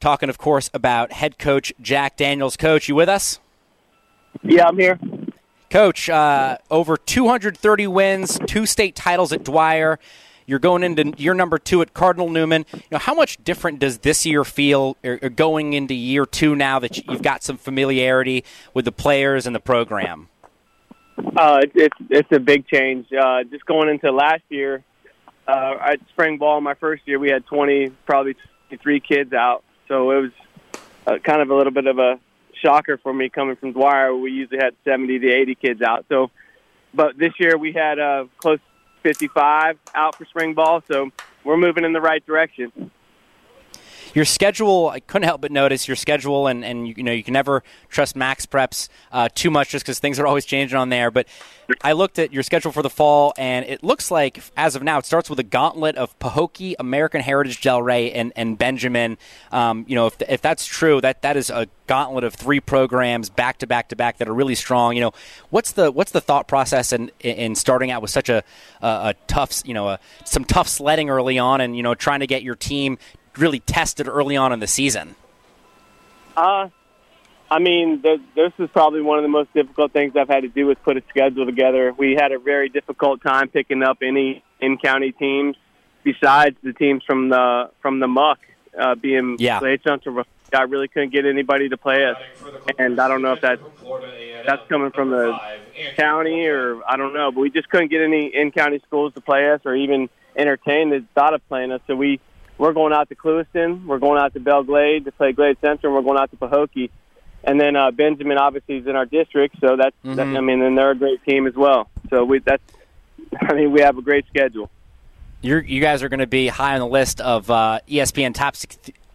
Talking, of course, about head coach Jack Daniels. Coach, you with us? Yeah, I'm here. Coach, uh, over 230 wins, two state titles at Dwyer. You're going into year number two at Cardinal Newman. You know, how much different does this year feel or, or going into year two now that you've got some familiarity with the players and the program? Uh, it's it's a big change. Uh, just going into last year, uh, at spring ball, my first year, we had 20, probably 23 kids out. So it was uh, kind of a little bit of a shocker for me coming from Dwyer. We usually had 70 to 80 kids out. So, but this year we had uh, close 55 out for spring ball, so we're moving in the right direction your schedule i couldn't help but notice your schedule and, and you know you can never trust MaxPreps uh, too much just because things are always changing on there but i looked at your schedule for the fall and it looks like as of now it starts with a gauntlet of Pahokee american heritage delray and, and benjamin um, you know if, if that's true that, that is a gauntlet of three programs back to back to back that are really strong. You know, what's the what's the thought process in in starting out with such a a, a tough you know a, some tough sledding early on, and you know trying to get your team really tested early on in the season? Uh, I mean, the, this is probably one of the most difficult things I've had to do is put a schedule together. We had a very difficult time picking up any in county teams besides the teams from the from the muck uh, being yeah. Glade Central I really couldn't get anybody to play us, and I don't know if that's that's coming from the county or I don't know, but we just couldn't get any in-county schools to play us or even entertain the thought of playing us. So we we're going out to Clewiston, we're going out to Belle Glade to play Glade Central, and we're going out to Pahokee, and then uh, Benjamin obviously is in our district, so that's mm-hmm. that, I mean, and they're a great team as well. So we that's I mean we have a great schedule. You're, you guys are going to be high on the list of uh, ESPN top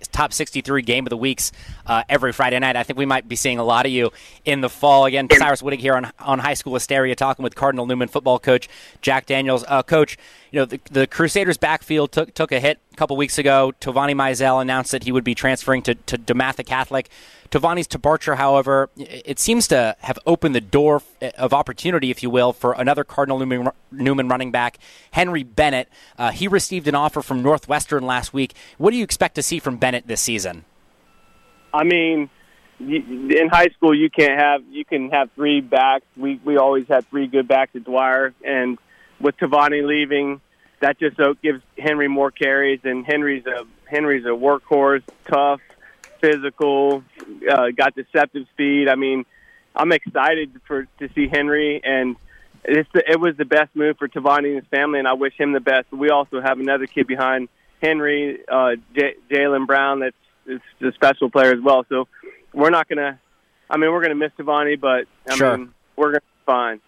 top 63 game of the weeks uh, every Friday night. I think we might be seeing a lot of you in the fall. Again, Cyrus Wittig here on, on High School Hysteria talking with Cardinal Newman football coach Jack Daniels. Uh, coach, you know, the, the Crusaders backfield took, took a hit a couple weeks ago. Tovani Mizell announced that he would be transferring to, to DeMatha Catholic. Tovani's departure, however, it seems to have opened the door of opportunity, if you will, for another Cardinal Newman, Newman running back, Henry Bennett. Uh, he received an offer from Northwestern last week. What do you expect to see from Bennett this season? I mean, in high school, you can't have you can have three backs. We we always had three good backs at Dwyer, and with Tavani leaving, that just gives Henry more carries. And Henry's a Henry's a workhorse, tough, physical, uh, got deceptive speed. I mean, I'm excited for to see Henry, and it's the, it was the best move for Tavani and his family, and I wish him the best. We also have another kid behind Henry, uh, J- Jalen Brown, that's is a special player as well. So we're not gonna. I mean, we're gonna miss Tavani, but I sure. mean, we're gonna be fine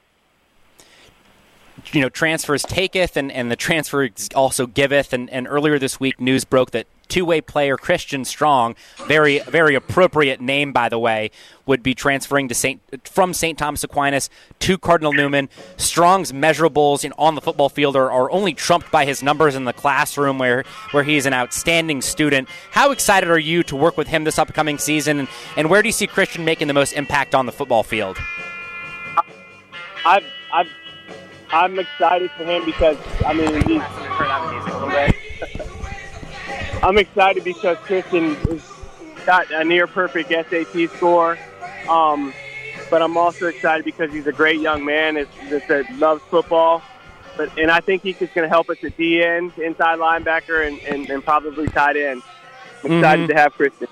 you know, transfers taketh and, and the transfer also giveth. And, and earlier this week, news broke that two-way player Christian Strong, very very appropriate name by the way, would be transferring to Saint from St. Thomas Aquinas to Cardinal Newman. Strong's measurables know, on the football field are, are only trumped by his numbers in the classroom, where where he's an outstanding student. How excited are you to work with him this upcoming season, and, and where do you see Christian making the most impact on the football field? I've I've I'm excited for him because I mean he's. I'm excited because Christian got a near perfect SAT score. Um, but I'm also excited because he's a great young man that loves football. But and I think he's just going to help us at D end, inside linebacker, and, and, and probably tight end. I'm excited mm-hmm. to have Christian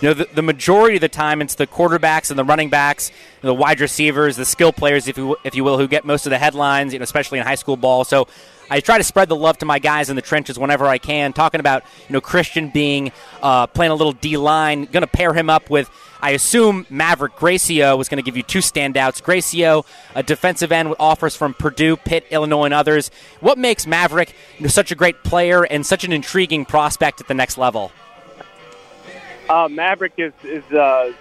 you know, the, the, majority of the time it's the quarterbacks and the running backs, the wide receivers, the skill players, if you if you will, who get most of the headlines, you know, especially in high school ball. So I try to spread the love to my guys in the trenches whenever I can. Talking about you know Christian being uh, playing a little D line, going to pair him up with. I assume Maverick Gracio was going to give you two standouts. Gracio, a defensive end with offers from Purdue, Pitt, Illinois, and others. What makes Maverick such a great player and such an intriguing prospect at the next level? Uh, Maverick is is uh,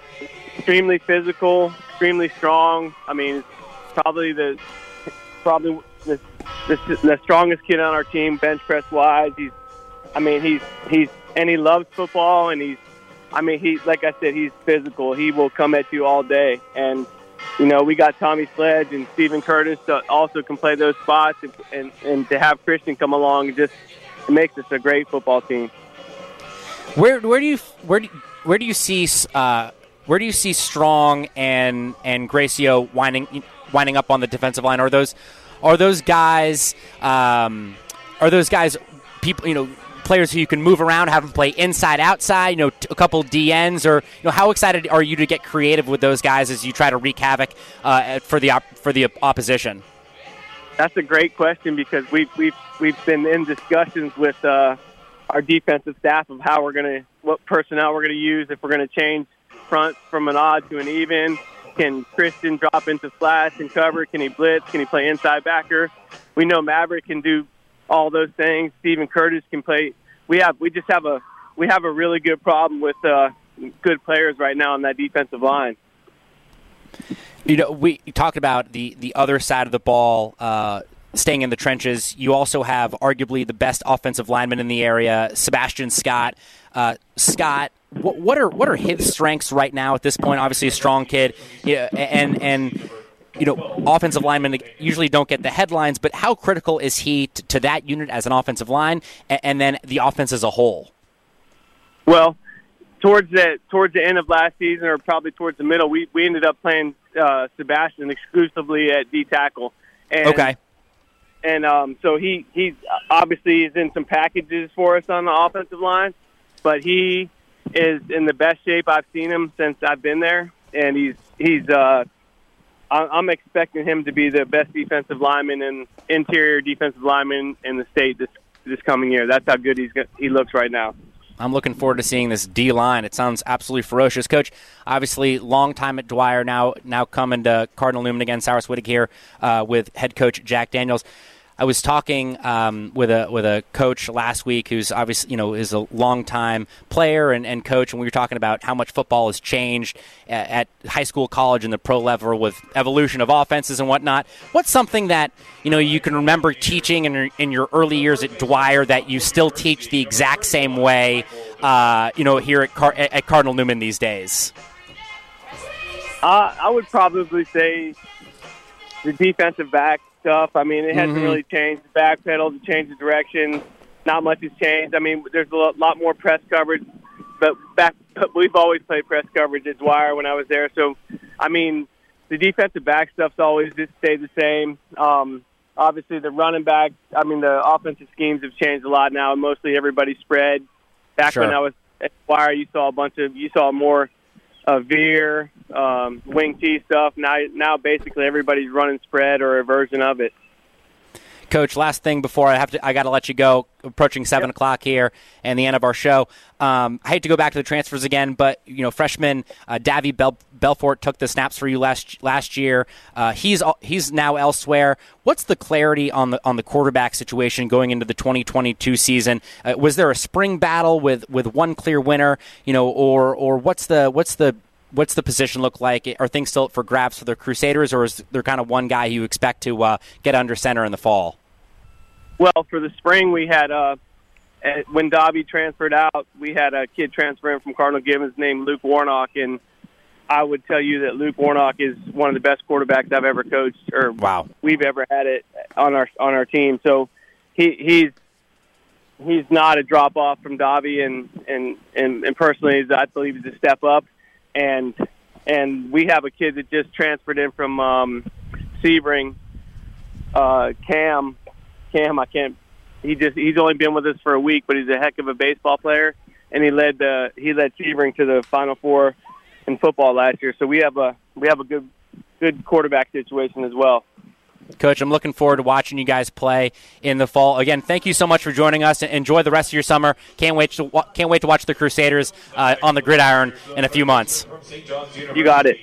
extremely physical, extremely strong. I mean, probably the probably the, the, the strongest kid on our team, bench press wise. He's, I mean, he's he's and he loves football, and he's, I mean, he like I said, he's physical. He will come at you all day, and you know, we got Tommy Sledge and Stephen Curtis that also can play those spots, and and, and to have Christian come along, just it makes us a great football team. Where where do you where do, where do you see uh, where do you see Strong and and Gracio winding winding up on the defensive line? Are those are those guys um, are those guys people you know players who you can move around, have them play inside, outside, you know, a couple DNs, or you know, how excited are you to get creative with those guys as you try to wreak havoc uh, for the op- for the opposition? That's a great question because we've we've we've been in discussions with uh, our defensive staff of how we're going to what personnel we're going to use if we're going to change front from an odd to an even. Can Christian drop into flash and cover? Can he blitz? Can he play inside backer? We know Maverick can do all those things. Stephen Curtis can play. We have we just have a we have a really good problem with uh, good players right now on that defensive line. You know, we talked about the the other side of the ball. Uh, staying in the trenches, you also have arguably the best offensive lineman in the area, Sebastian Scott. Uh, Scott, what, what, are what are his strengths right now at this point? Obviously, a strong kid, yeah, and and you know, offensive linemen usually don't get the headlines, but how critical is he to, to that unit as an offensive line and, and, then the offense as a whole? Well, towards the towards the end of last season, or probably towards the middle, we we ended up playing uh, Sebastian exclusively at D tackle. And, okay. And um, so he he's obviously is in some packages for us on the offensive line, but he is in the best shape I've seen him since I've been there, and he's he's uh, I'm expecting him to be the best defensive lineman and interior defensive lineman in the state this this coming year. That's how good he's he looks right now. I'm looking forward to seeing this D line. It sounds absolutely ferocious, Coach. Obviously, long time at Dwyer now. Now coming to Cardinal Newman again. Cyrus Wittig here uh, with head coach Jack Daniels. I was talking um, with a with a coach last week who's obviously you know is a longtime player and, and coach, and we were talking about how much football has changed at, at high school, college, and the pro level with evolution of offenses and whatnot. What's something that you know you can remember teaching in your, in your early years at Dwyer that you still teach the exact same way, uh, you know, here at, Car- at Cardinal Newman these days? Uh, I would probably say the defensive back stuff. I mean, it hasn't mm-hmm. really changed. The back pedal to change the direction. Not much has changed. I mean, there's a lot more press coverage, but back we've always played press coverage at Dwyer when I was there. So, I mean, the defensive back stuff's always just stayed the same. Um, obviously, the running back. I mean, the offensive schemes have changed a lot now, mostly everybody spread. Back sure. when I was at Dwyer, you saw a bunch of you saw more uh, veer, um, wing T stuff. Now, now basically everybody's running spread or a version of it. Coach, last thing before I have to, I got to let you go. Approaching seven yep. o'clock here and the end of our show. Um, I hate to go back to the transfers again, but you know, freshman uh, Davy Bel- Belfort took the snaps for you last last year. Uh, he's he's now elsewhere. What's the clarity on the on the quarterback situation going into the 2022 season? Uh, was there a spring battle with with one clear winner? You know, or or what's the what's the what's the position look like? Are things still up for grabs for the Crusaders, or is there kind of one guy you expect to uh, get under center in the fall? Well, for the spring, we had uh, when Dobby transferred out, we had a kid transferring from Cardinal Gibbons named Luke Warnock, and I would tell you that Luke Warnock is one of the best quarterbacks I've ever coached, or wow. we've ever had it on our on our team. So he he's he's not a drop off from Dobby, and and and, and personally, I believe he's a step up, and and we have a kid that just transferred in from um, Sebring, uh, Cam Cam, I can't. He just he's only been with us for a week, but he's a heck of a baseball player, and he led the he led Sebring to the Final Four in football last year. So we have a we have a good good quarterback situation as well. Coach, I'm looking forward to watching you guys play in the fall. Again, thank you so much for joining us. Enjoy the rest of your summer. Can't wait to can't wait to watch the Crusaders uh, on the gridiron in a few months. You got it.